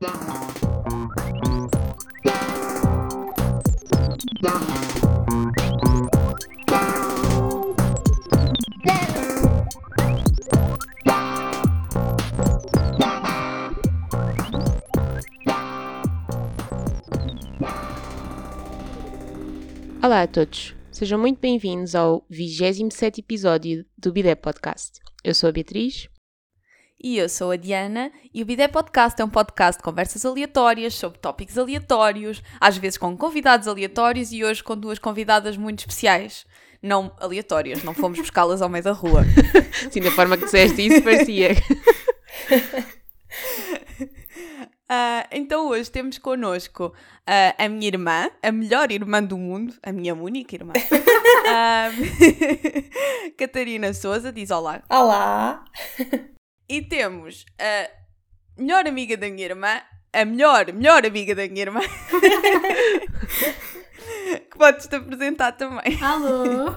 Olá a todos, sejam muito bem-vindos ao 27 episódio do Bidé Podcast. Eu sou a Beatriz. E eu sou a Diana, e o Bidé Podcast é um podcast de conversas aleatórias sobre tópicos aleatórios, às vezes com convidados aleatórios e hoje com duas convidadas muito especiais. Não aleatórias, não fomos buscá-las ao meio da rua. Sim, da forma que disseste isso, parecia. Uh, então hoje temos connosco uh, a minha irmã, a melhor irmã do mundo, a minha única irmã, uh, Catarina Souza, diz olá. Olá! E temos a melhor amiga da minha irmã, a melhor, melhor amiga da minha irmã, que podes-te apresentar também. Alô!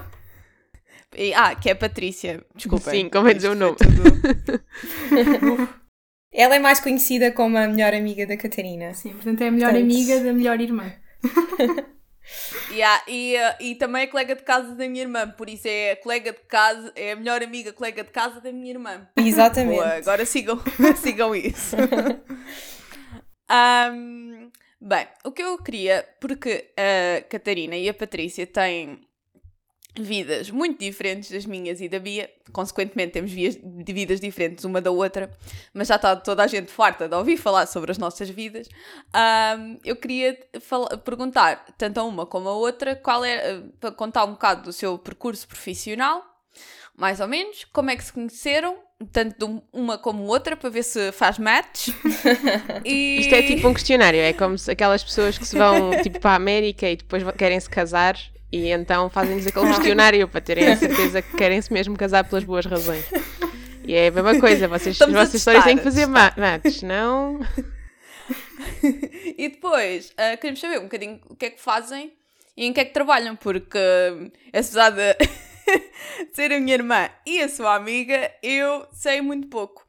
E, ah, que é a Patrícia, desculpa. Sim, como é dizer o nome. Ela é mais conhecida como a melhor amiga da Catarina. Sim, portanto é a melhor Portanto- amiga da melhor irmã. Yeah, e, uh, e também é colega de casa da minha irmã, por isso é a colega de casa, é a melhor amiga colega de casa da minha irmã. Exatamente. Boa, agora sigam, sigam isso. Ahm, bem, o que eu queria, porque a Catarina e a Patrícia têm vidas muito diferentes das minhas e da Bia, consequentemente temos vias, de vidas diferentes uma da outra, mas já está toda a gente farta de ouvir falar sobre as nossas vidas. Ahm, eu queria perguntar, tanto a uma como a outra, qual é, eh, para contar um bocado do seu percurso profissional, mais ou menos, como é que se conheceram, tanto de um- uma como outra, para ver se faz match. E... Isto é tipo um questionário, é como se aquelas pessoas que se vão tipo para a América e depois querem se casar e então fazem-nos aquele questionário para terem a certeza que querem-se mesmo casar pelas boas razões. E é a mesma coisa, vocês, as Estamos vossas histórias têm que fazer ma- match, não? E depois, ah, queremos saber um bocadinho o que é que fazem e em que é que trabalham, porque hum, apesar de ser a minha irmã e a sua amiga, eu sei muito pouco.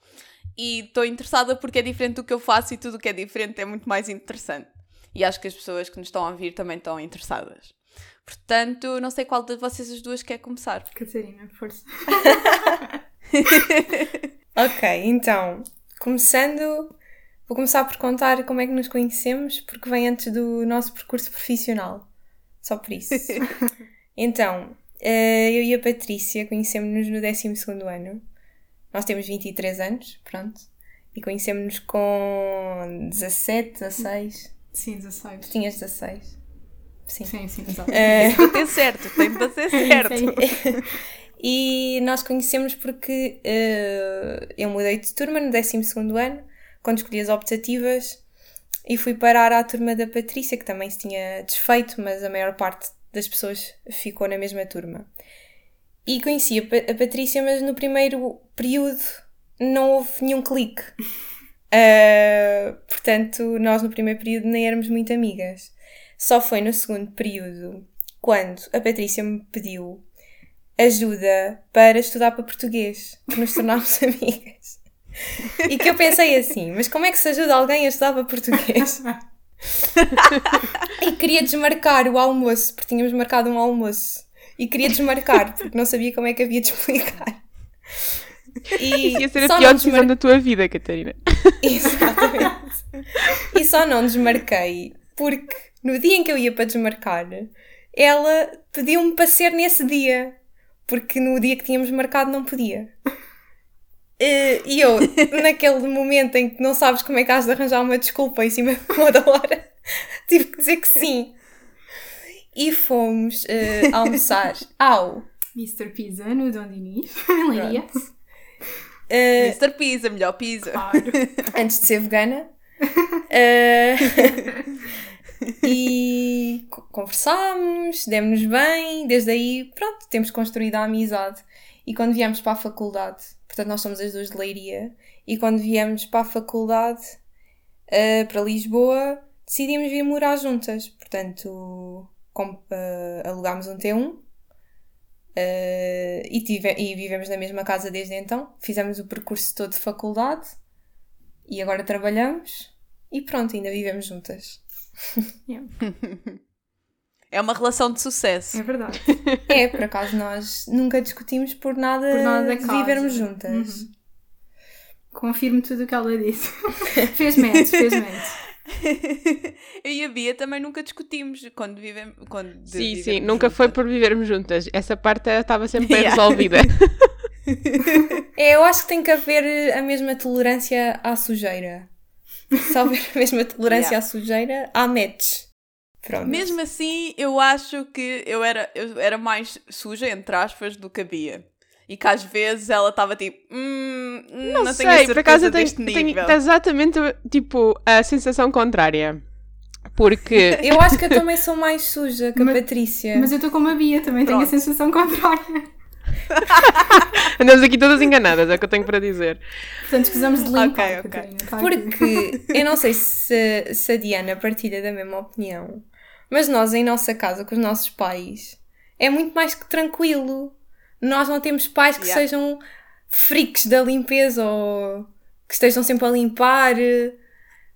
E estou interessada porque é diferente do que eu faço e tudo o que é diferente é muito mais interessante. E acho que as pessoas que nos estão a ouvir também estão interessadas. Portanto, não sei qual de vocês as duas quer começar. Catarina, força. Ok, então, começando, vou começar por contar como é que nos conhecemos, porque vem antes do nosso percurso profissional. Só por isso. Então, eh, eu e a Patrícia conhecemos-nos no 12 ano. Nós temos 23 anos, pronto. E conhecemos-nos com 17, 16. Sim, 16. Tu tinhas 16. Sim. Sim, sim, exato. Eh, Tem bater certo, tem de bater certo. E nós conhecemos porque eh, eu mudei de turma no 12 ano, quando escolhi as optativas, e fui parar à turma da Patrícia, que também se tinha desfeito, mas a maior parte das pessoas ficou na mesma turma. E conheci a, Pa- a Patrícia, mas no primeiro período não houve nenhum clique. Eh, portanto, nós no primeiro período nem éramos muito amigas. Só foi no segundo período, quando a Patrícia me pediu ajuda para estudar para português, que nos tornámos amigas. E que eu pensei assim, mas como é que se ajuda alguém a estudar para português? e queria desmarcar o almoço, porque tínhamos marcado um almoço. E queria desmarcar, porque não sabia como é que havia de explicar. E Ia ser a pior decisão desmar- da tua vida, Catarina. Exatamente. E só não desmarquei porque no dia em que eu ia para desmarcar, ela pediu-me para ser nesse dia. Porque no dia que tínhamos marcado não podia. Eh, E eu, naquele momento em que não sabes como é que has de arranjar uma desculpa em cima de uma da hora, tive que dizer que sim. E fomos eh, almoçar ao Mr. Pizza no Dom Dinis, em Leiria. eh, Mr. Pizza, melhor pizza. Claro. antes de ser vegana. Eh, e co- conversámos, demos-nos bem, desde aí, pronto, temos construído a amizade. E quando viemos para a faculdade, portanto, nós somos as duas de Leiria, e quando viemos para a faculdade, eh, para Lisboa, decidimos vir morar juntas. Portanto, com- eh, alugámos um T1 eh, e, tive- e vivemos na mesma casa desde então. Fizemos o percurso todo de faculdade e agora trabalhamos e pronto, ainda vivemos juntas. Yeah, É uma relação de sucesso. é verdade. É, por acaso nós nunca discutimos por nada, Por nada da de vivermos juntas. Uhum. Confirmo tudo o que ela disse. fez match, fez match. Eu e a Bia também nunca discutimos quando vivemos. Quando Sim, sim, nunca foi por vivermos juntas. Essa parte estava sempre bem Yeah. resolvida. É, eu acho que tem que haver a mesma tolerância à sujeira. Se houver a mesma tolerância Yeah. à sujeira, há match. Pronto. Mesmo assim, eu acho que eu era, eu era mais suja, entre aspas, do que a Bia. E que às vezes ela estava tipo, hum, não, Não tenho a sei, por acaso eu tenho, tenho exatamente tipo a sensação contrária. Porque Eu acho que eu também sou mais suja que a Mas- Patrícia. Mas eu estou como a Bia, também tenho a Pronto. sensação contrária. andamos aqui todas enganadas, é o que eu tenho para dizer. Portanto, precisamos de limpar, Ok, ok. Catarina. tá aqui. Porque eu não sei se, se a Diana partilha da mesma opinião, mas nós em nossa casa com os nossos pais é muito mais que tranquilo. Nós não temos pais que Yeah. sejam freaks da limpeza ou que estejam sempre a limpar.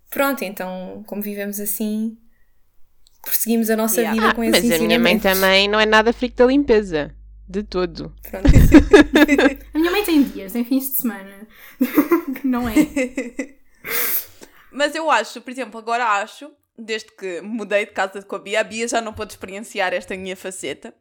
Pronto, então, como vivemos assim, prosseguimos a nossa Yeah. vida Ah, com esses mas a minha mãe também não é nada freak da limpeza. De todo. Pronto. A minha mãe tem dias, tem fins de semana. que não é. Mas eu acho, por exemplo, agora acho, desde que mudei de casa com a Bia, a Bia já não pôde experienciar esta minha faceta,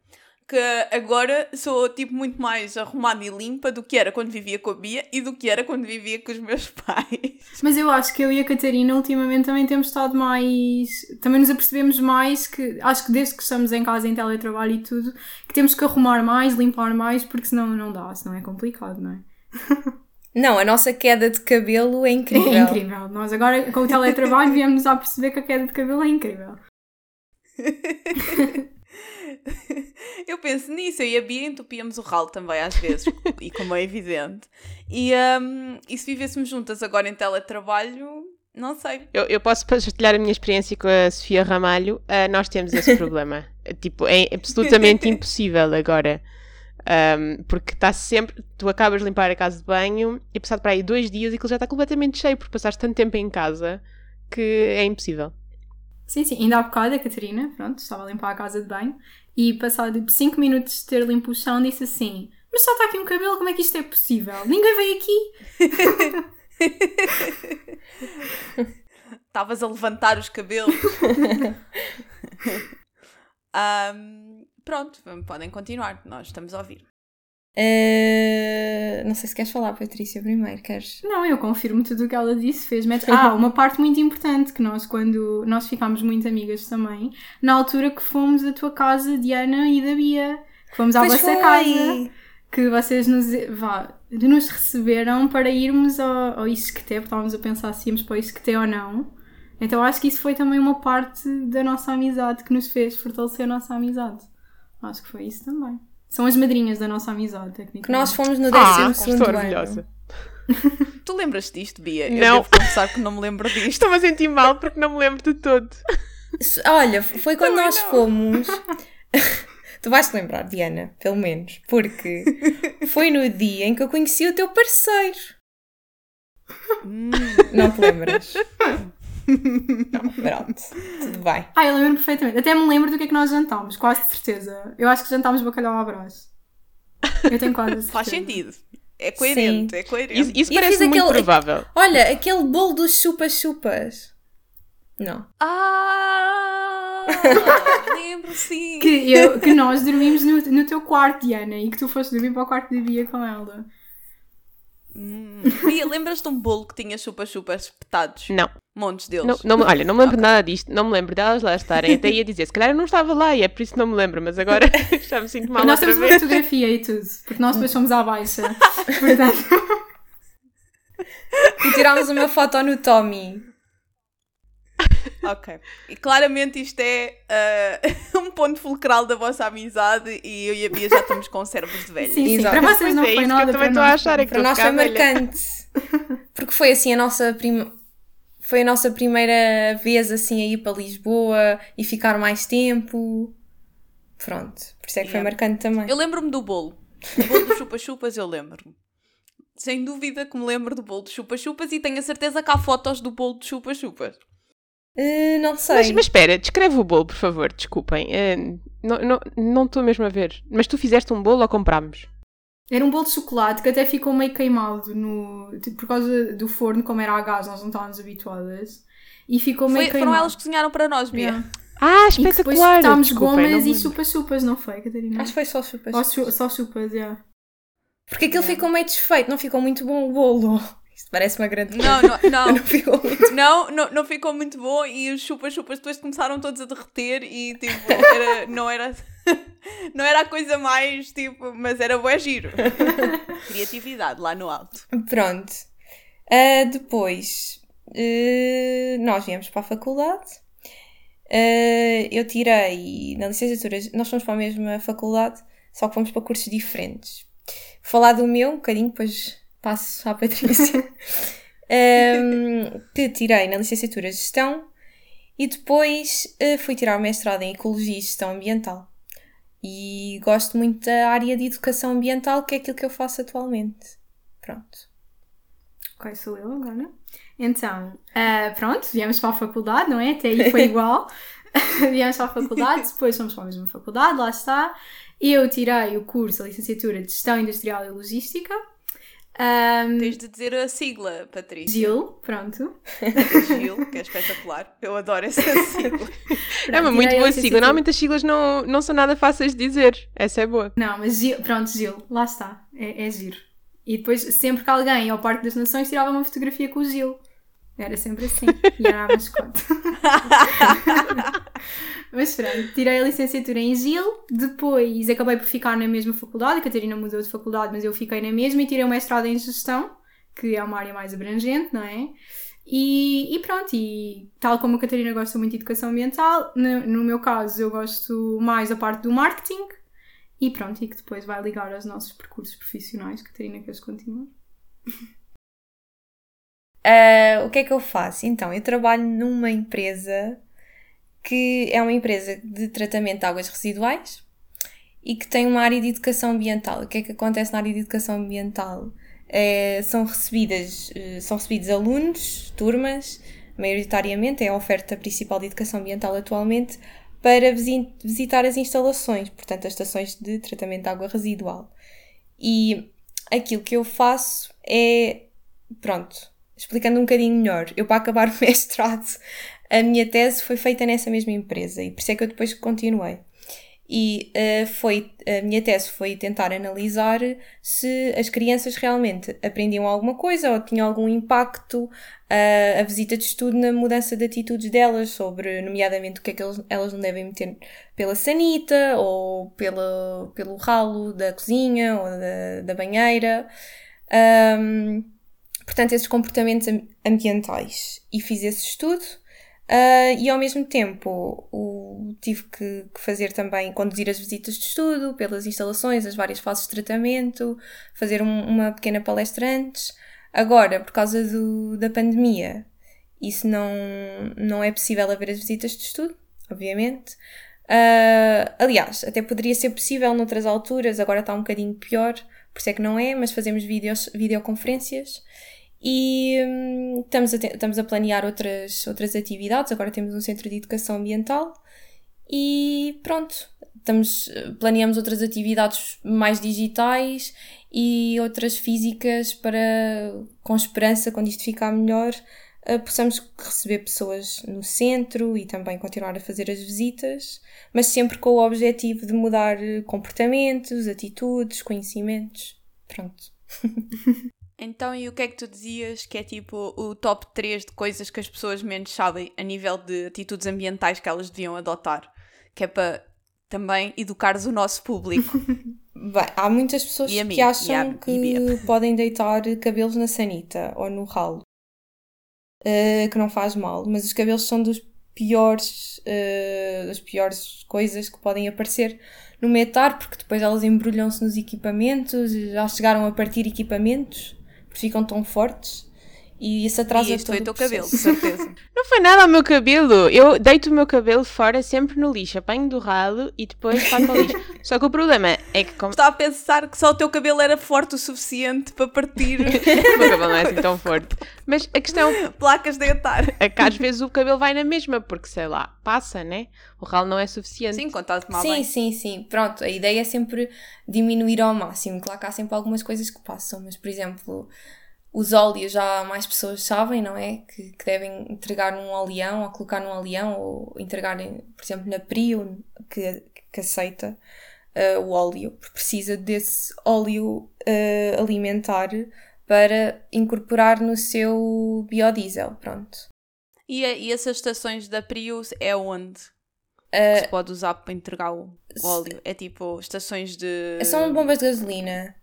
que agora sou tipo muito mais arrumada e limpa do que era quando vivia com a Bia e do que era quando vivia com os meus pais. Mas eu acho que eu e a Catarina ultimamente também temos estado mais. Também nos apercebemos mais que. Acho que desde que estamos em casa em teletrabalho e tudo, que temos que arrumar mais, limpar mais, porque senão não dá, senão é complicado, não é? Não, a nossa queda de cabelo é incrível. É incrível. Nós agora com o teletrabalho viemos a perceber que a queda de cabelo é incrível. Eu penso nisso, eu e a Bia entupíamos o ralo também às vezes, e como é evidente. E, hum, e se vivêssemos juntas agora em teletrabalho, não sei. Eu, eu posso partilhar a minha experiência com a Sofia Ramalho. Ah, nós temos esse problema. tipo, é absolutamente impossível agora. Ahm, porque está sempre. Tu acabas de limpar a casa de banho e passado para aí dois dias e aquilo já está completamente cheio porque passaste tanto tempo em casa que é impossível. Sim, sim. Ainda há bocado a Catarina, pronto, estava a limpar a casa de banho e passado 5 minutos de ter limpo o chão disse assim mas só está aqui um cabelo, como é que isto é possível? Ninguém veio aqui. Estavas a levantar os cabelos. Hum, pronto, podem continuar, nós estamos a ouvir. Eh, não sei se queres falar, Patrícia, primeiro. Queres? Não, eu confirmo tudo o que ela disse, fez. Ah, uma parte muito importante que nós, quando nós ficámos muito amigas também, na altura que fomos à tua casa, Diana e da Bia, que fomos à Pois vossa foi. casa, que vocês nos, vá, nos receberam para irmos ao, ao Isqueté, porque estávamos a pensar se íamos para o Isqueté ou não. Então acho que isso foi também uma parte da nossa amizade que nos fez fortalecer a nossa amizade. Acho que foi isso também. São as madrinhas da nossa amizade, tecnicamente. Que nós fomos no Ah, 12 estou segundo orgulhosa. ano. Tu lembras disto, Bia? Eu Não. devo confessar que não me lembro disto. Estou-me a sentir mal porque não me lembro de todo. Olha, foi quando Também nós não. fomos. tu vais te lembrar, Diana, pelo menos, porque foi no dia em que eu conheci o teu parceiro. Hum, Não te lembras? Não, pronto, tudo bem. Ah, eu lembro perfeitamente. Até me lembro do que é que nós jantámos, quase de certeza. Eu acho que jantámos bacalhau à brás. Eu tenho quase certeza. faz sentido. É coerente, é coerente. Isso, isso parece muito aquele- provável. Olha, aquele bolo dos chupas-chupas. Não. Ah! lembro sim. Que, eu- que nós dormimos no, no teu quarto, Diana, e que tu foste dormir para o quarto da Bia com ela. Hum. Bia, lembras de um bolo que tinha chupa-chupas espetados? Não. Montes deles. Não, não olha, não me lembro nada disto, não me lembro delas lá estarem. Até ia dizer, se calhar eu não estava lá e é por isso que não me lembro, mas agora já me sinto mal nós temos uma fotografia e tudo, porque nós depois fomos à baixa. Portanto, E tirámos uma foto no Tommy. Ok. E claramente isto é ah, um ponto fulcral da vossa amizade e eu e a Bia já estamos com cérebros de velho. sim, sim. Para vocês Pois não é, foi que nada. eu também para estou a nós achar, é que Para nós foi marcante. Porque foi assim a nossa prima. Foi a nossa primeira vez assim a ir para Lisboa e ficar mais tempo. Pronto, por isso é que foi Yeah. marcante também. Eu lembro-me do bolo. O bolo dos chupa-chupas eu lembro-me. sem dúvida que me lembro do bolo de chupa-chupas e tenho a certeza que há fotos do bolo de chupa-chupas. Uh, não sei. Mas, mas espera, descreve o bolo, por favor, desculpem. Uh, não estou não, não mesmo a ver. Mas tu fizeste um bolo ou comprámos? Era um bolo de chocolate que até ficou meio queimado no, tipo, por causa do forno, como era a gás, nós não estávamos habituadas. E ficou meio Foi, queimado. foram elas que cozinharam para nós, Bia. Yeah. Ah, E depois espetacular! botámos Desculpem, gomas e chupa-chupas, não foi, Catarina? Acho que foi só chupas. Só chupas, yeah. Porque aquilo ficou meio desfeito, não ficou muito bom o bolo. Isto parece uma grande Não, coisa. não, não. Não ficou muito Não, não, não ficou muito bom e os chupas-chupas depois começaram todos a derreter e tipo, era, não era. Não era a coisa mais tipo, mas era bué giro. Criatividade lá no alto. Pronto. Ah, depois, eh, nós viemos para a faculdade. Ah, eu tirei na licenciatura, nós fomos para a mesma faculdade, só que fomos para cursos diferentes. Vou falar do meu um bocadinho, depois passo à Patrícia. Ahm, que tirei na licenciatura de Gestão e depois eh, fui tirar o mestrado em Ecologia e Gestão Ambiental. E gosto muito da área de Educação Ambiental, que é aquilo que eu faço atualmente. Pronto. Ok, sou eu agora. Então, ah, pronto, viemos para a faculdade, não é? Até aí foi igual. viemos para a faculdade, depois fomos para a mesma faculdade, lá está. Eu tirei o curso, a licenciatura de Gestão Industrial e Logística. Ahm, Tens de dizer a sigla, Patrícia. GIL, pronto. Gil, que é espetacular. Eu adoro essa sigla. É uma Pronto, muito boa sigla. licenciatura. Normalmente as siglas não, não são nada fáceis de dizer. Essa é boa. Não, mas Gil, pronto, Gil, lá está. É, é giro. E depois, sempre que alguém ao Parque das Nações, tirava uma fotografia com o Gil. Era sempre assim. E era a mascote. Mas pronto, tirei a licenciatura em Gil, depois acabei por ficar na mesma faculdade, a Catarina mudou de faculdade, mas eu fiquei na mesma e tirei o mestrado em Gestão, que é uma área mais abrangente, não é? E, e pronto, e tal como a Catarina gosta muito de educação ambiental, no, no meu caso eu gosto mais da parte do marketing, e pronto, e que depois vai ligar aos nossos percursos profissionais. Catarina, queres continuar? Ah, o que é que eu faço? Então, eu trabalho numa empresa que é uma empresa de tratamento de águas residuais e que tem uma área de educação ambiental. O que é que acontece na área de educação ambiental? É, são, recebidas, eh, são recebidos alunos, turmas, maioritariamente, é a oferta principal de educação ambiental atualmente, para visi- visitar as instalações, portanto, as estações de tratamento de água residual. E aquilo que eu faço é, pronto, explicando um bocadinho melhor, eu para acabar o mestrado, a minha tese foi feita nessa mesma empresa e por isso é que eu depois continuei. E eh, foi, a minha tese foi tentar analisar se as crianças realmente aprendiam alguma coisa ou tinham algum impacto eh, a visita de estudo na mudança de atitudes delas, sobre, nomeadamente, o que é que elas, elas não devem meter pela sanita ou pela, pelo ralo da cozinha ou da, da banheira. Ahm, portanto, esses comportamentos am- ambientais. E fiz esse estudo. Ah, e ao mesmo tempo o, tive que, que fazer também, conduzir as visitas de estudo pelas instalações, as várias fases de tratamento, fazer um- uma pequena palestra antes. Agora, por causa do, da pandemia, isso não, não é possível haver as visitas de estudo, obviamente. Ah, aliás, até poderia ser possível noutras alturas, agora está um bocadinho pior, por isso é que não é, mas fazemos vídeos, videoconferências e hum, estamos, a estamos a planear outras, outras atividades. Agora temos um centro de educação ambiental e pronto, estamos, planeamos outras atividades mais digitais e outras físicas para, com esperança, quando isto ficar melhor, eh, possamos receber pessoas no centro e também continuar a fazer as visitas, mas sempre com o objetivo de mudar comportamentos, atitudes, conhecimentos. Pronto. Então, e o que é que tu dizias que é tipo o top 3 de coisas que as pessoas menos sabem a nível de atitudes ambientais que elas deviam adotar? Que é para também educares o nosso público. Bem, há muitas pessoas mim, que acham a- que podem deitar cabelos na sanita ou no ralo, eh, que não faz mal, mas os cabelos são dos piores, eh, das piores coisas que podem aparecer no metar, porque depois elas embrulham-se nos equipamentos, já chegaram a partir equipamentos, ficam tão fortes. E isso atrasa E este foi o todo teu cabelo, de processo. certeza. Não foi nada ao meu cabelo. Eu deito o meu cabelo fora sempre no lixo, apanho do ralo e depois faço ao lixo. Só que o problema é que como Estava a pensar que só o teu cabelo era forte o suficiente para partir o meu cabelo não é assim tão forte. Mas a questão placas de atar. é que às vezes o cabelo vai na mesma, porque sei lá, passa, né? O ralo não é suficiente. Sim, quando estás a tomar Sim, banho. sim, sim. Pronto, a ideia é sempre diminuir ao máximo. Claro que há sempre algumas coisas que passam, mas por exemplo, os óleos já mais pessoas sabem, não é? Que, que devem entregar num oleão ou colocar num oleão ou entregarem, por exemplo, na Prio, que, que aceita eh, o óleo, porque precisa desse óleo eh, alimentar para incorporar no seu biodiesel. Pronto. E, a- e essas estações da Prius é onde? Eh, que se pode usar para entregar o óleo. É tipo estações de. São bombas de gasolina.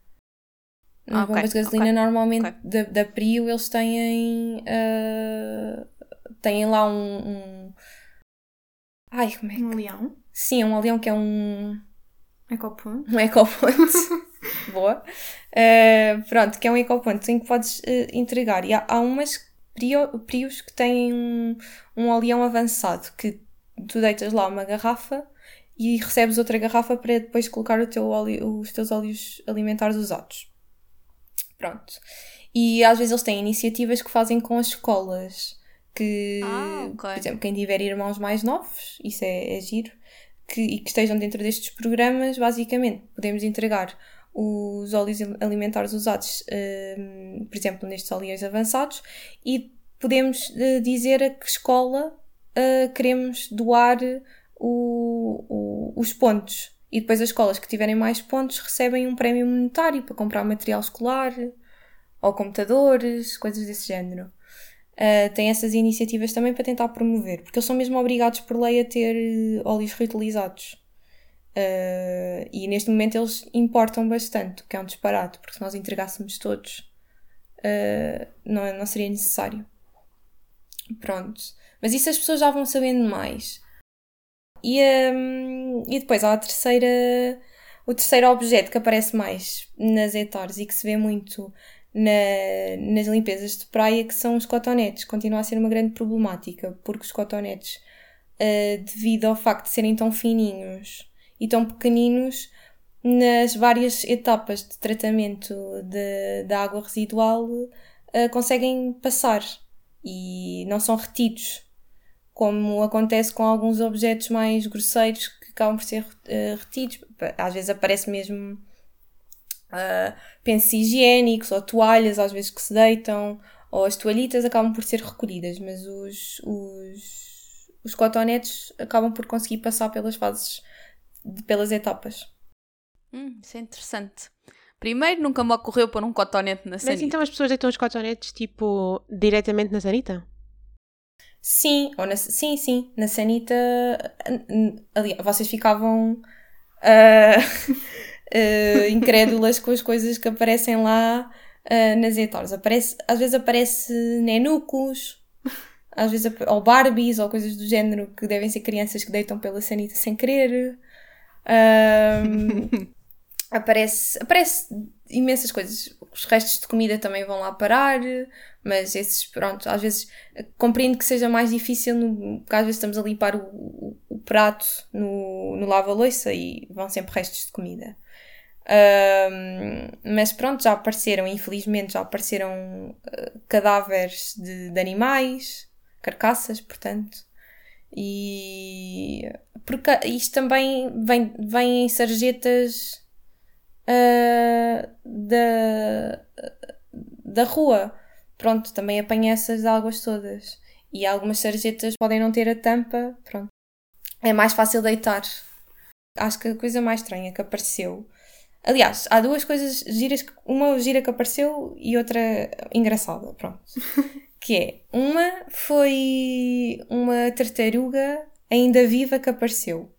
Nas Ah, bombas de gasolina, ok, normalmente ok. Da, da Prio, eles têm. ah, têm lá um, um- Ai, como é que. Um leão. Sim, um oleão que é um. Ecoponto. Um ecoponto. Boa. Ah, pronto, que é um ecoponto em que podes ah, entregar. E há, há umas Prio, Prios que têm um, um oleão avançado que tu deitas lá uma garrafa e recebes outra garrafa para depois colocar o teu óleo, os teus óleos alimentares usados. Pronto. E às vezes eles têm iniciativas que fazem com as escolas. Que, Ah, ok. por exemplo, quem tiver irmãos mais novos, isso é, é giro, que, e que estejam dentro destes programas, basicamente, podemos entregar os óleos alimentares usados, hum, por exemplo, nestes óleos avançados, e podemos eh, dizer a que escola eh, queremos doar o- o- os pontos. E depois as escolas que tiverem mais pontos recebem um prémio monetário para comprar material escolar ou computadores, coisas desse género. Uh, tem essas iniciativas também para tentar promover, porque eles são mesmo obrigados por lei a ter eh, óleos reutilizados. Uh, e neste momento eles importam bastante, o que é um disparate, porque se nós entregássemos todos, uh, não, não seria necessário. Pronto. Mas isso as pessoas já vão sabendo mais. E, hum, e depois há a terceira, o terceiro objeto que aparece mais nas etars e que se vê muito na- nas limpezas de praia, que são os cotonetes. Continua a ser uma grande problemática, porque os cotonetes, ah, devido ao facto de serem tão fininhos e tão pequeninos, nas várias etapas de tratamento da água residual, ah, conseguem passar e não são retidos como acontece com alguns objetos mais grosseiros que acabam por ser eh, retidos. Às vezes aparece mesmo ah, pensos higiênicos ou toalhas, às vezes que se deitam, ou as toalhitas acabam por ser recolhidas, mas os, os, os cotonetes acabam por conseguir passar pelas fases, de- pelas etapas. Hum, isso é interessante. Primeiro, nunca me ocorreu pôr um cotonete na Mas sanita. então as pessoas deitam os cotonetes tipo diretamente na sanita? Sim, ou na, sim, sim, na sanita. Ali, vocês ficavam ah, ah, incrédulas com as coisas que aparecem lá ah, nas etores. Aparece, às vezes aparece nenucos, às vezes, ou Barbies, ou coisas do género que devem ser crianças que deitam pela sanita sem querer. Aparece, aparece imensas coisas. Os restos de comida também vão lá parar, mas esses, pronto, às vezes compreendo que seja mais difícil, no, porque às vezes estamos a limpar o, o- o prato no, no lava-loiça e vão sempre restos de comida. Ahm, mas pronto, já apareceram, infelizmente, já apareceram ah, cadáveres de, de animais, carcaças, portanto. E porque isto também vem, vem em sarjetas ah, da, da rua. Pronto, também apanha essas águas todas. E algumas sarjetas podem não ter a tampa, pronto. É mais fácil deitar. Acho que a coisa mais estranha que apareceu. Aliás, há duas coisas giras, uma gira que apareceu e outra engraçada, pronto. que é, uma foi uma tartaruga ainda viva que apareceu.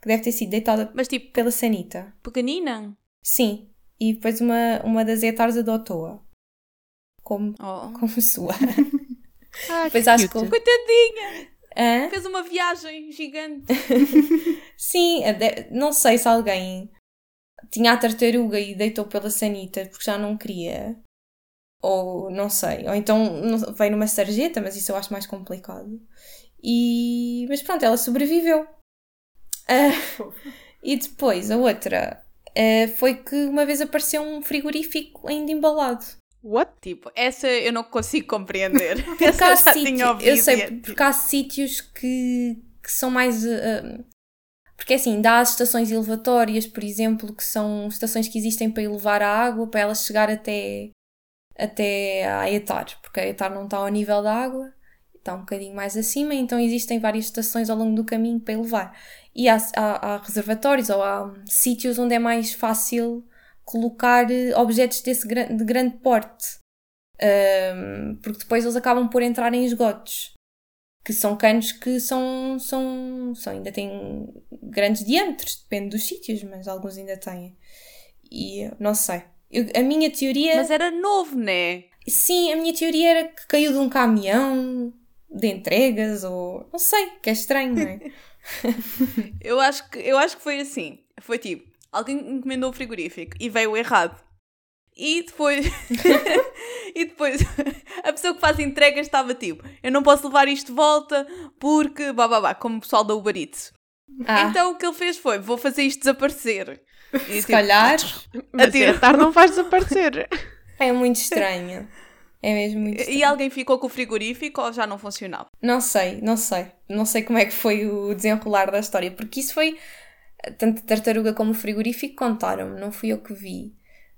Que deve ter sido deitada Mas tipo, pela sanita. pequenina. Sim. E depois uma, uma das etares adotou-a. Como, Oh. como sua. Ah, Depois acho que- Coitadinha! Hã? Fez uma viagem gigante. Sim, não sei se alguém tinha a tartaruga e deitou pela sanita porque já não queria. Ou não sei. Ou então veio numa sarjeta, mas isso eu acho mais complicado. E, mas pronto, ela sobreviveu. Ah, e depois a outra ah, foi que uma vez apareceu um frigorífico ainda embalado. What? Tipo, essa eu não consigo compreender. Porque essa há sítios, eu sei, é porque há sítios que, que são mais. ah, porque assim, dá as estações elevatórias, por exemplo, que são estações que existem para elevar a água, para ela chegar até, até à Etar, porque a Etar não está ao nível da água, está um bocadinho mais acima, então existem várias estações ao longo do caminho para elevar. E há, há, há reservatórios ou há sítios onde é mais fácil colocar eh, objetos desse de grande porte. Hum, porque depois eles acabam por entrar em esgotos. Que são canos que são, são, são ainda têm grandes diâmetros, depende dos sítios, mas alguns ainda têm. E não sei. Eu- a minha teoria. Mas era novo, né? Sim, a minha teoria era que caiu de um caminhão de entregas ou. Não sei, que é estranho, não é? Eu acho que, eu acho que foi assim. Foi tipo, alguém encomendou o frigorífico e veio errado. E depois. e depois a pessoa que faz entregas estava tipo, eu não posso levar isto de volta porque. Bababá, como o pessoal da Uber Eats. Ah, Então o que ele fez foi, vou fazer isto desaparecer. E, se tipo, calhar Mas Atira. a Etar não faz desaparecer. é muito estranho. É mesmo muito estranho. E alguém ficou com o frigorífico ou já não funcionava? Não sei, não sei. Não sei como é que foi o desenrolar da história, porque isso foi. Tanto a tartaruga como o frigorífico contaram-me, não fui eu que vi.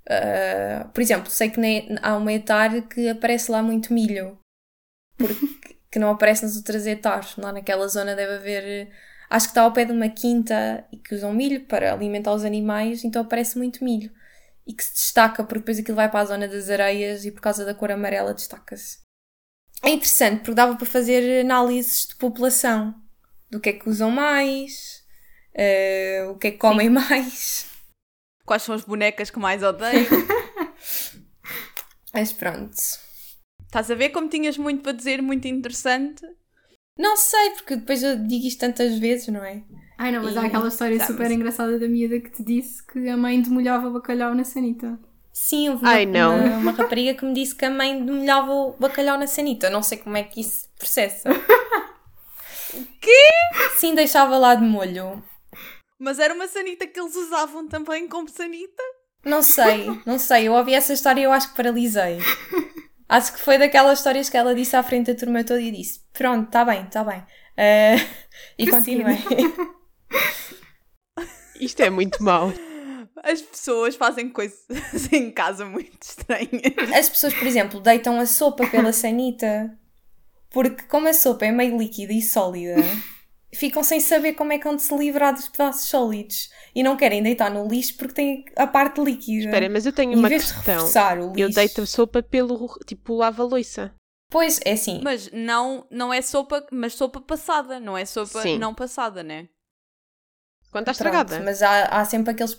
Ah, por exemplo, sei que há uma etar que aparece lá muito milho, porque que não aparece nas outras etares. Lá naquela zona deve haver. Acho que está ao pé de uma quinta e que usam milho para alimentar os animais, então aparece muito milho. E que se destaca, porque depois aquilo vai para a zona das areias e por causa da cor amarela destaca-se. É interessante porque dava para fazer análises de população. Do que é que usam mais, eh, o que é que comem mais. Quais são as bonecas que mais odeio? Mas pronto. Estás a ver como tinhas muito para dizer, muito interessante? Não sei, porque depois eu digo isto tantas vezes, não é? Ai não, mas E- há aquela história Tá, super mas- engraçada da miúda que te disse que a mãe demolhava bacalhau na sanita. Sim, houve uma, Ai, uma, uma rapariga que me disse que a mãe molhava o bacalhau na sanita. Eu não sei como é que isso processa. Quê? Sim, deixava lá de molho. Mas era uma sanita que eles usavam também como sanita? Não sei, não sei. Eu ouvi essa história e eu acho que paralisei. Acho que foi daquelas histórias que ela disse à frente da turma toda e disse: Pronto, está bem, está bem. Eh, e continuei. Isto é muito mau. As pessoas fazem coisas em casa muito estranhas. As pessoas, por exemplo, deitam a sopa pela sanita porque, como a sopa é meio líquida e sólida, ficam sem saber como é que vão de se livrar dos pedaços sólidos e não querem deitar no lixo porque tem a parte líquida. Espera, mas eu tenho em uma de questão. reforçar o lixo. Eu deito a sopa pelo, tipo, lava-loiça. Pois, é assim. Mas não, não é sopa, mas sopa passada, não é sopa Sim. não passada, né? Quando está pronto, estragada. mas há, há sempre aqueles.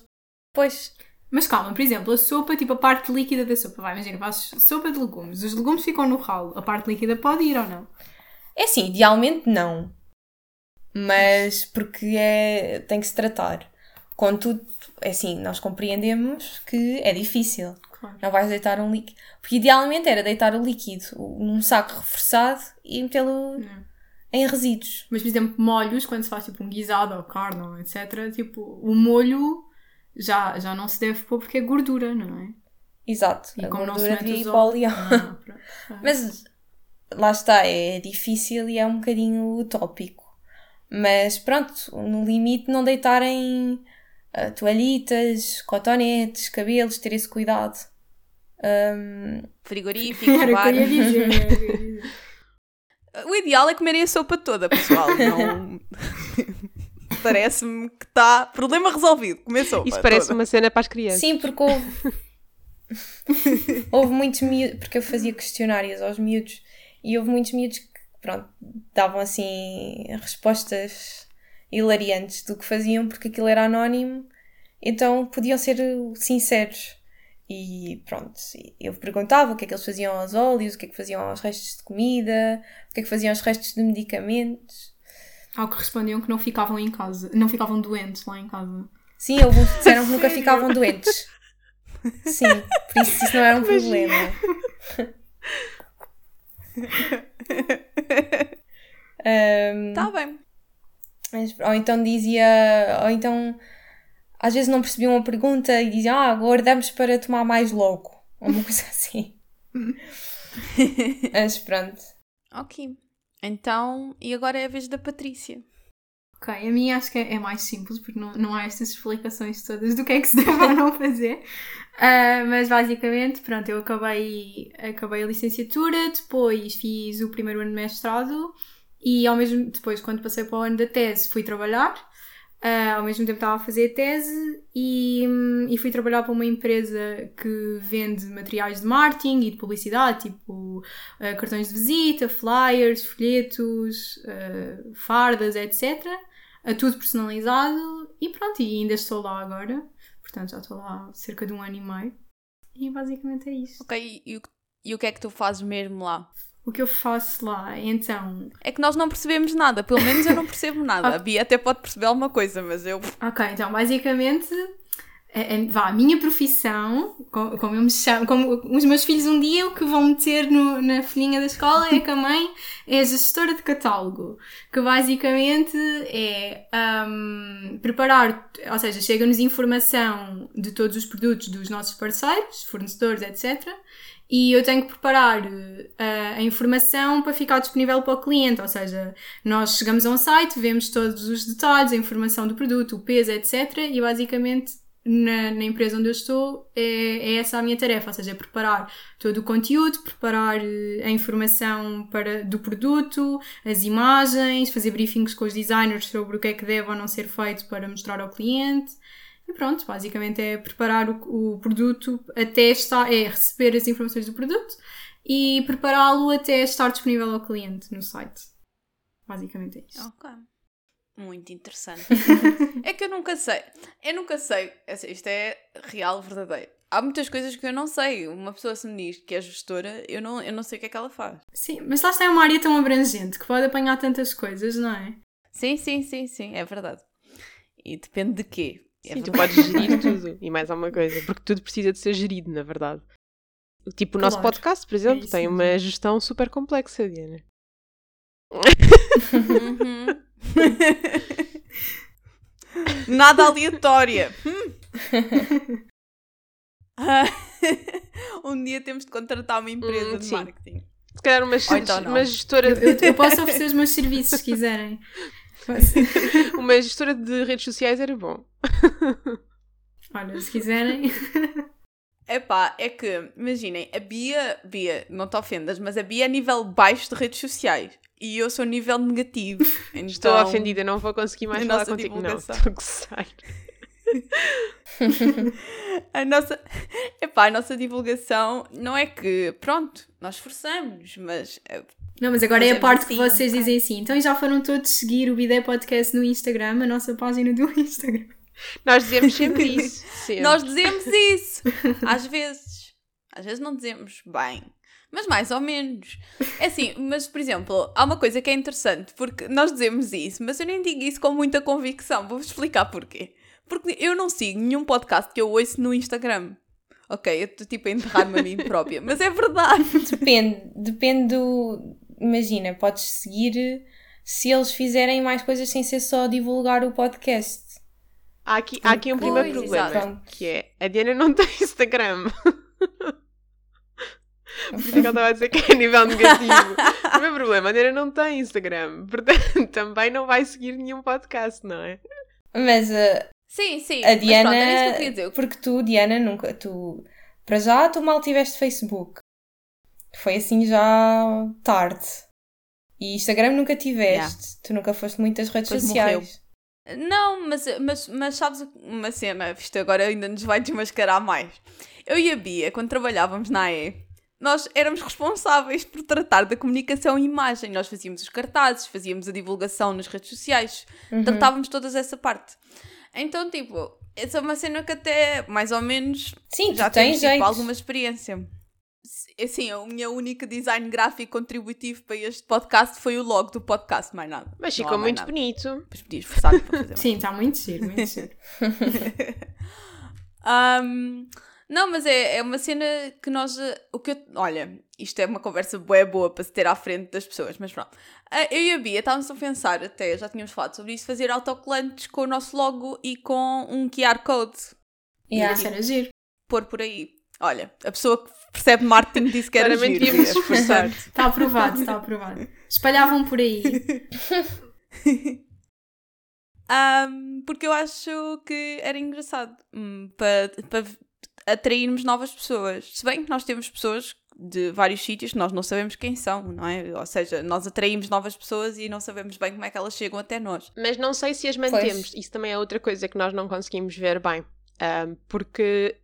Pois, Mas calma, por exemplo, a sopa, tipo a parte líquida da sopa. Vai, imagina, fazes sopa de legumes. Os legumes ficam no ralo. A parte líquida pode ir ou não? é assim, idealmente não. Mas porque é, tem que se tratar. Contudo, é assim, nós compreendemos que é difícil. Claro. Não vais deitar um líquido. Porque idealmente era deitar o líquido num saco reforçado e metê-lo em resíduos. Mas, por exemplo, molhos, quando se faz tipo um guisado ou carne ou etc., tipo, o molho já, já não se deve pôr porque é gordura, não é? Exato. E a como não se gordura mete devia ir para o leão. Ah. Ah. Mas lá está, é difícil e é um bocadinho utópico. Mas pronto, no limite não deitarem ah, toalhitas, cotonetes, cabelos, ter esse cuidado. Ahm, Frigorífico, Era bar. O ideal é comerem a sopa toda, pessoal. Não... Parece-me que está. Problema resolvido. Comer sopa. Isso parece toda. uma cena para as crianças. sim, porque houve, houve muitos miúdos, porque eu fazia questionários aos miúdos e houve muitos miúdos que, pronto, davam assim respostas hilariantes do que faziam porque aquilo era anónimo, então podiam ser sinceros. E pronto, eu perguntava o que é que eles faziam aos óleos, o que é que faziam aos restos de comida, o que é que faziam aos restos de medicamentos. Ao que respondiam que não ficavam em casa, não ficavam doentes lá em casa. Sim, alguns disseram que nunca ficavam doentes. Sim, por isso isso não era um problema. Ahm, Tá bem. mas- ou então dizia, ou então às vezes não percebiam a pergunta e diziam, ah, aguardamos para tomar mais logo. Ou uma coisa assim. Mas pronto. Ok. Então, e agora é a vez da Patrícia. Ok, a minha acho que é, é mais simples, porque não, não há estas explicações todas do que é que se deve ou não fazer. Ah, mas basicamente, pronto, eu acabei, acabei a licenciatura, depois fiz o primeiro ano de mestrado e ao mesmo depois, quando passei para o ano da tese, fui trabalhar. Ah, ao mesmo tempo estava a fazer tese e, e fui trabalhar para uma empresa que vende materiais de marketing e de publicidade, tipo ah, cartões de visita, flyers, folhetos, ah, fardas, etc. Tudo personalizado e pronto, e ainda estou lá agora. Portanto, já estou lá há cerca de um ano e meio. E basicamente é isso. Ok, e, o- e o que é que tu fazes mesmo lá? O que eu faço lá, então, É que nós não percebemos nada, pelo menos eu não percebo nada. A Bia até pode perceber alguma coisa, mas eu. Ok, então basicamente, é- é- vá, a minha profissão, co- como eu me chamo, como os meus filhos um dia o que vão meter no- na folhinha da escola é que a mãe é gestora de catálogo, que basicamente é hum, preparar, ou seja, chega-nos informação de todos os produtos dos nossos parceiros, fornecedores, etc. E eu tenho que preparar eh, a informação para ficar disponível para o cliente, ou seja, nós chegamos a um site, vemos todos os detalhes, a informação do produto, o peso, etc. E basicamente na, na empresa onde eu estou é, é essa a minha tarefa, ou seja, é preparar todo o conteúdo, preparar eh, a informação para, do produto, as imagens, fazer briefings com os designers sobre o que é que deve ou não ser feito para mostrar ao cliente. E pronto, basicamente é preparar o, o produto até estar, é receber as informações do produto e prepará-lo até estar disponível ao cliente no site. Basicamente é isso. Ok. Muito interessante. é que eu nunca sei. Eu nunca sei. Assim, Isto é real, verdadeiro. Há muitas coisas que eu não sei. Uma pessoa se me diz que é gestora, eu não, eu não sei o que é que ela faz. Sim, mas lá está é uma área tão abrangente que pode apanhar tantas coisas, não é? Sim, sim, sim, sim, é verdade. E depende de quê? É Sim, tu podes gerir tudo e mais alguma coisa, porque tudo precisa de ser gerido, na verdade. Tipo, o nosso Claro. podcast, por exemplo, isso tem mesmo. uma gestão super complexa, Diana. Uhum. Nada aleatória. Hum. Um dia temos de contratar uma empresa Hum, de sim. marketing. Se calhar uma, Ou então uma gestora Eu, eu- de, eu posso oferecer os meus serviços se quiserem. Uma gestora de redes sociais era bom. Olha, se quiserem. Epá, é que, imaginem, a Bia, Bia, não te ofendas, mas a Bia é nível baixo de redes sociais. E eu sou nível negativo. Então, Estou ofendida, não vou conseguir mais a falar nossa contigo. Não, divulgação. estou a. A nossa, epá, a nossa divulgação não é que, pronto, nós esforçamos, mas eh, Não, mas agora é a Fazemos parte que vocês dizem assim. Então já foram todos seguir o Bidé Podcast no Instagram, a nossa página do Instagram. Nós dizemos sempre isso. Sempre. nós dizemos isso. Às vezes. Às vezes não dizemos bem. Mas mais ou menos. É assim, mas por exemplo, há uma coisa que é interessante, porque nós dizemos isso, mas eu nem digo isso com muita convicção. Vou-vos explicar porquê. Porque eu não sigo nenhum podcast que eu ouço no Instagram. Ok, eu estou tipo a enterrar-me a mim própria, mas é verdade. Depende, depende do. Imagina, podes seguir se eles fizerem mais coisas sem ser ssó divulgar o podcast. Há aqui, há aqui um primeiro Pois, problema, exato. que é a Diana não tem Instagram. Por isso é que ela estava a dizer que é a nível negativo. o primeiro problema, a Diana não tem Instagram. Portanto, também não vai seguir nenhum podcast, não é? Mas uh, Sim, sim. a mas Diana. pronto, era isso que eu queria dizer. Porque tu, Diana, nunca. Tu, para já, tu mal tiveste Facebook. Foi assim já tarde. E Instagram nunca tiveste. Tu nunca foste muitas redes Depois sociais. Não, mas, mas, mas sabes uma cena? Isto agora ainda nos vai desmascarar mais. Eu e a Bia, quando trabalhávamos na AE, nós éramos responsáveis por tratar da comunicação e imagem. Nós fazíamos os cartazes, fazíamos a divulgação nas redes sociais, Uhum. tratávamos toda essa parte. Então, tipo, essa é uma cena que até, mais ou menos, Sim, já tens tipo, alguma experiência. Assim, a minha única design gráfico contributivo para este podcast foi o logo do podcast, mais nada. Mas ficou muito nada. bonito. Esforçar para fazer. Sim, está muito giro, muito giro. Ahm, Não, mas é, é uma cena que nós. O que eu- olha, isto é uma conversa boa boa para se ter à frente das pessoas, mas pronto. Ah, Eu e a Bia estávamos a pensar, até já tínhamos falado sobre isso, fazer autocolantes com o nosso logo e com um QR Code. Yeah. Isso era giro. Pôr por aí. Olha, a pessoa que percebe marketing disse que era Claramente giro. esforçar. Está aprovado, está aprovado. Espalhavam por aí. Ahm, porque eu acho que era engraçado hum, para, para atrairmos novas pessoas. Se bem que nós temos pessoas de vários sítios que nós não sabemos quem são, não é? Ou seja, nós atraímos novas pessoas e não sabemos bem como é que elas chegam até nós. Mas não sei se as mantemos. Isso também é outra coisa que nós não conseguimos ver bem. Ahm, porque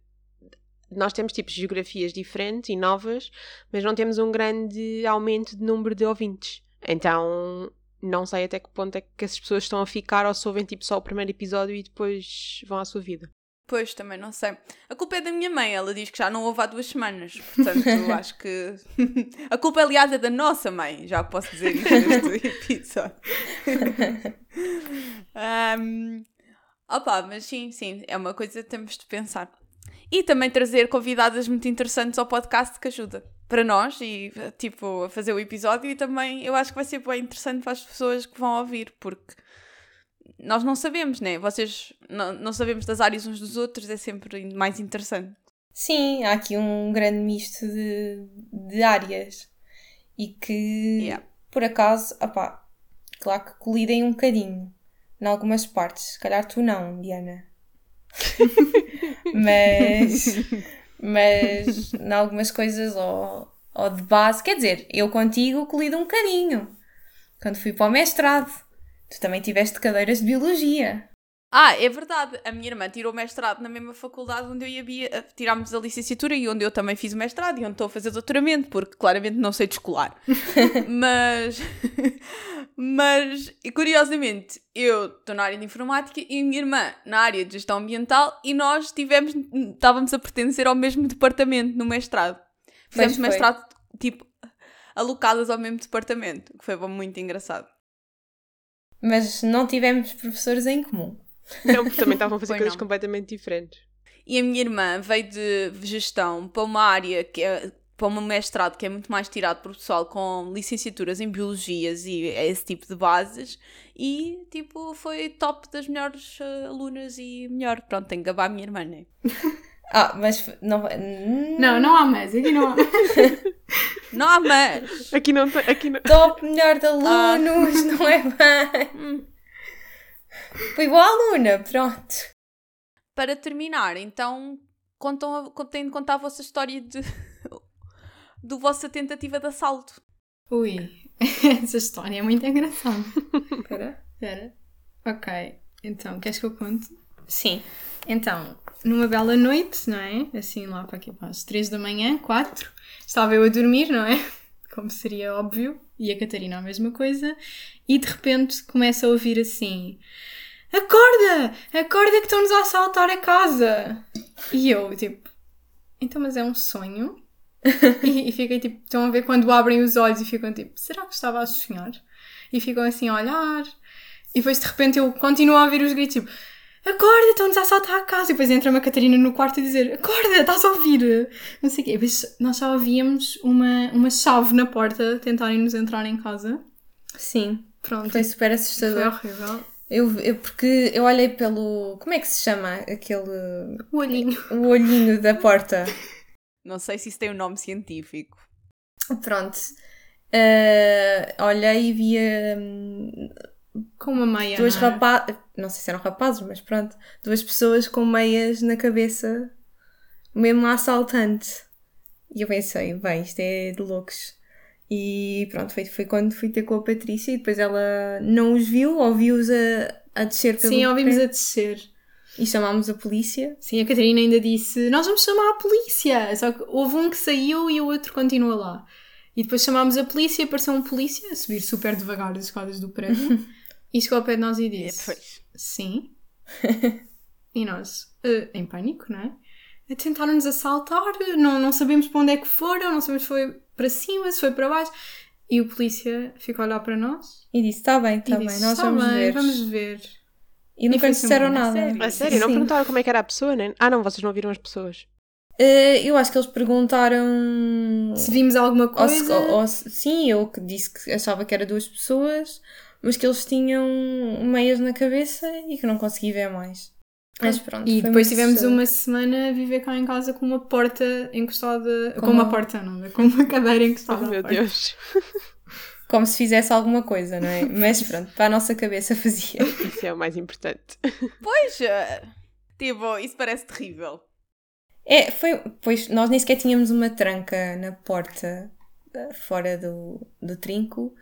nós temos tipos de geografias diferentes e novas, mas não temos um grande aumento de número de ouvintes. Então não sei até que ponto é que essas pessoas estão a ficar ou se ouvem tipo só o primeiro episódio e depois vão à sua vida. Pois, também não sei. A culpa é da minha mãe, ela diz que já não houve há duas semanas. Portanto, acho que. A culpa, aliás, é da nossa mãe, já posso dizer isso neste episódio. um, opa, mas sim, sim, é uma coisa que temos de pensar. E também trazer convidadas muito interessantes ao podcast que ajuda para nós e, tipo, a fazer o episódio. E também eu acho que vai ser bem interessante para as pessoas que vão ouvir, porque nós não sabemos, né? Vocês não, não sabemos das áreas uns dos outros, é sempre mais interessante. Sim, há aqui um grande misto de, de áreas e que, Yeah. por acaso, opá, claro que colidem um bocadinho em algumas partes. Se calhar tu não, Diana. mas, mas em algumas coisas, ou, ou de base, quer dizer, eu contigo colido um bocadinho. Quando fui para o mestrado, tu também tiveste cadeiras de biologia. Ah, é verdade. A minha irmã tirou o mestrado na mesma faculdade onde eu e a eh, tirámos a licenciatura e onde eu também fiz o mestrado e onde estou a fazer doutoramento, porque claramente não sei descolar. mas, mas, e curiosamente, eu estou na área de informática e a minha irmã na área de gestão ambiental e nós tivemos, estávamos a pertencer ao mesmo departamento no mestrado. Fizemos foi. mestrado, tipo, alocadas ao mesmo departamento, o que foi muito engraçado. Mas não tivemos professores em comum. Não, porque também estavam a fazer Foi coisas não. completamente diferentes. E a minha irmã veio de gestão para uma área que é para um mestrado que é muito mais tirado por pessoal com licenciaturas em biologias e esse tipo de bases e tipo foi top das melhores eh, alunas e melhor, pronto, tenho que gabar a minha irmã, né? Ah, mas não, Não, não há mais. Aqui não há. Não há mas! Aqui não tem. Aqui não... top melhor de alunos, não é bem? Fui boa aluna, pronto. Para terminar, então contam, contem de contar a vossa história de do vossa tentativa de assalto. Ui, essa história é muito engraçada. Espera. Espera. Ok, então, queres que eu conte? Sim. Então, numa bela noite, não é? Assim, lá para aqui, para as 3 da manhã, 4, estava eu a dormir, não é? Como seria óbvio, e a Catarina a mesma coisa, e de repente começa a ouvir assim: Acorda! Acorda que estão-nos a assaltar a casa! E eu, tipo, então, mas é um sonho? e, e fiquei tipo, estão a ver quando abrem os olhos e ficam tipo, será que estava a sonhar? E ficam assim a olhar, e depois de repente eu continuo a ouvir os gritos, tipo, acorda, estão-nos a assaltar a casa. E depois entra uma Catarina no quarto a dizer, acorda, estás a ouvir? Não sei o quê. E depois nós só ouvíamos uma, uma chave na porta tentarem-nos entrar em casa. Sim. Pronto. Foi super Foi assustador. horrível. Eu, eu, porque eu olhei pelo. Como é que se chama? Aquele. O olhinho. O olhinho da porta. Não sei se isso tem um nome científico. Pronto. Ah, olhei e via hum, Com uma meia. duas não é? rapazes. Não sei se eram rapazes, mas pronto. Duas pessoas com meias na cabeça, mesmo assaltante. E eu pensei, bem, isto é de loucos. E pronto, foi, foi quando fui ter com a Patrícia e depois ela não os viu, ouviu-os a, a descer pelo Sim, ouvimos a prédio descer. E chamámos a polícia. Sim, a Catarina ainda disse: Nós vamos chamar a polícia. Só que houve um que saiu e o outro continua lá. E depois chamámos a polícia e apareceu um polícia a subir super devagar as escadas do prédio e chegou ao pé de nós e disse: Pois. Sim. e nós, eh, em pânico, não é? A tentar-nos assaltar, não, não sabemos para onde é que foram, não sabemos se foi para cima, se foi para baixo. E o polícia ficou a olhar para nós E disse: Está bem, está bem, nós "Tá vamos bem, ver. Vamos ver. E nunca disseram a nada. sério? A sério, não Sim. perguntaram como é que era a pessoa, né? Ah, não, vocês não viram as pessoas. Eh, eu acho que eles perguntaram. Se vimos alguma ou se- coisa. ou- ou se- sim, eu que disse que achava que era duas pessoas, mas que eles tinham meias na cabeça e que não consegui ver mais. Mas pronto. E depois tivemos uma semana a viver cá em casa com uma porta encostada. Com Com, uma uma- porta, não, com uma cadeira Oh encostada. à meu porta. Deus. Como se fizesse alguma coisa, não é? Mas pronto, para a nossa cabeça fazia. Isso é o mais importante. Pois, eh, tipo, isso parece terrível. É, foi. Pois nós nem sequer tínhamos uma tranca na porta eh, fora do, do trinco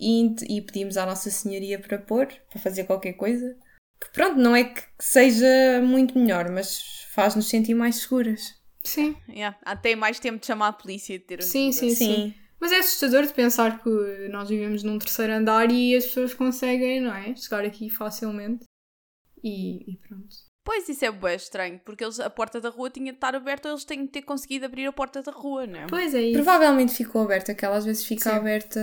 e, e pedimos à Nossa Senhoria para pôr, para fazer qualquer coisa. Que pronto, não é que seja muito melhor, mas faz-nos sentir mais seguras. Sim, Yeah. Ah, Tem mais tempo de chamar a polícia e de ter ajuda. Sim, sim, sim. Mas é assustador de pensar que nós vivemos num terceiro andar e as pessoas conseguem, não é? Chegar aqui facilmente. E, e pronto. Pois, isso é bem estranho, porque eles, a porta da rua tinha de estar aberta, eles têm de ter conseguido abrir a porta da rua, não é? Pois é isso. Provavelmente ficou aberta, aquela às vezes fica Sim. aberta.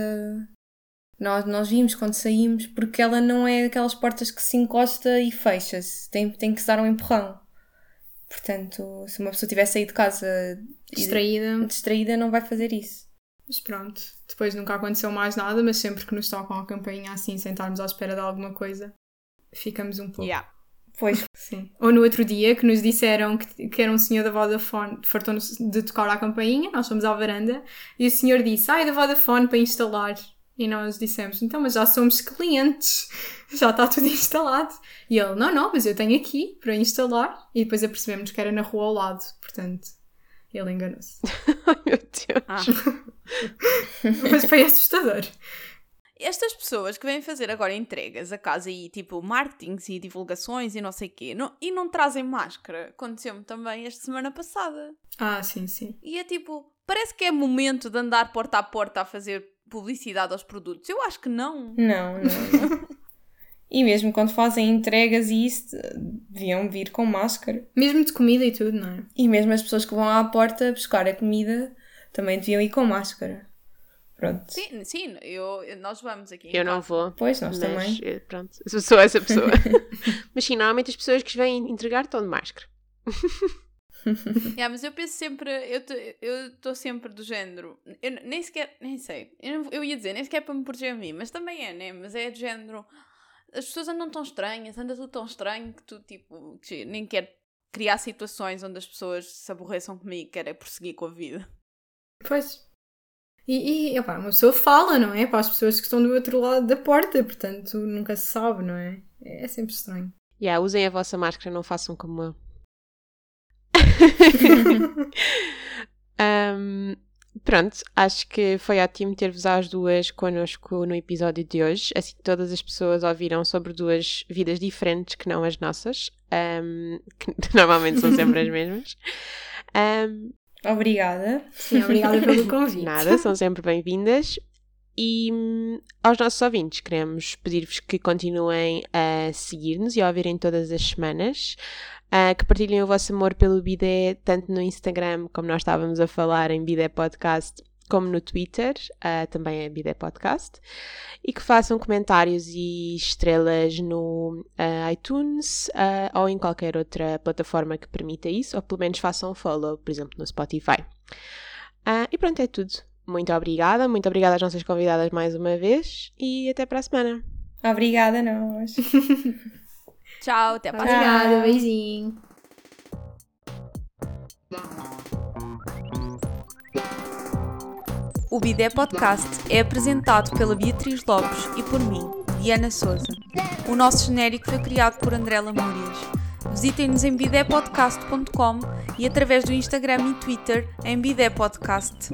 Nós, nós vimos quando saímos, porque ela não é aquelas portas que se encosta e fecha-se. Tem, tem que se dar um empurrão. Portanto, se uma pessoa tiver saído de casa Distraída. distraída, não vai fazer isso. Mas pronto. Depois nunca aconteceu mais nada, mas sempre que nos tocam a campainha assim, sem estarmos à espera de alguma coisa, ficamos um pouco. Yeah. Pois, Sim. Ou no outro dia que nos disseram que, que era um senhor da Vodafone, fartou-nos de tocar à campainha, nós fomos à varanda, e o senhor disse, ai, da Vodafone para instalar. E nós dissemos, então, mas já somos clientes, já está tudo instalado. E ele, não, não, mas eu tenho aqui para instalar. E depois apercebemos que era na rua ao lado, portanto, ele enganou-se. Ai meu Deus. Ah. mas foi assustador. Estas pessoas que vêm fazer agora entregas a casa e tipo marketings e divulgações e não sei o quê, não- e não trazem máscara, aconteceu-me também esta semana passada. Ah, sim, sim. E é tipo, parece que é momento de andar porta a porta a fazer publicidade aos produtos. Eu acho que não. não, não. não. e mesmo quando fazem entregas e isso, deviam vir com máscara. Mesmo de comida e tudo, não é? E mesmo as pessoas que vão à porta buscar a comida também deviam ir com máscara. Pronto. Sim, sim, eu, nós vamos aqui. Eu não casa. vou. Pois, nós Mas, também. pronto, eu sou essa pessoa. mas sim, normalmente as pessoas que vêm entregar estão de máscara. Yeah, mas eu penso sempre, eu estou sempre do género, eu nem sequer, nem sei, eu, não- eu ia dizer, nem sequer para me proteger a mim, mas também é, né? Mas é do género, as pessoas andam tão estranhas, anda tudo tão estranho que tu, tipo, que nem quer criar situações onde as pessoas se aborreçam comigo e querem prosseguir com a vida. Pois. E, e epá, uma pessoa fala, não é? Para as pessoas que estão do outro lado da porta, portanto nunca se sabe, não é? É sempre estranho. Yeah, usem a vossa máscara, não façam como eu. Ahm, pronto, acho que foi ótimo ter-vos às duas connosco no episódio de hoje. Assim todas as pessoas ouviram sobre duas vidas diferentes que não as nossas, ahm, que normalmente são sempre as mesmas. Ahm, Obrigada. Sim, obrigada pelo convite. Nada, são sempre bem-vindas. E hum, aos nossos ouvintes, queremos pedir-vos que continuem a seguir-nos e a ouvirem todas as semanas, ah, que partilhem o vosso amor pelo Bidé, tanto no Instagram, como nós estávamos a falar em Bidé Podcast, como no Twitter, ah, também é Bidé Podcast, e que façam comentários e estrelas no ah, iTunes ah, ou em qualquer outra plataforma que permita isso, ou pelo menos façam follow, por exemplo, no Spotify. E pronto, é tudo. Muito obrigada, muito obrigada às nossas convidadas mais uma vez e até para a semana. Obrigada, nós. Tchau, até para a Obrigada, beijinho. O Bidé Podcast é apresentado pela Beatriz Lopes e por mim, Diana Souza. O nosso genérico foi criado por André Lamúrias. Visitem-nos em bidépodcast.com e através do Instagram e Twitter em Bidé Podcast.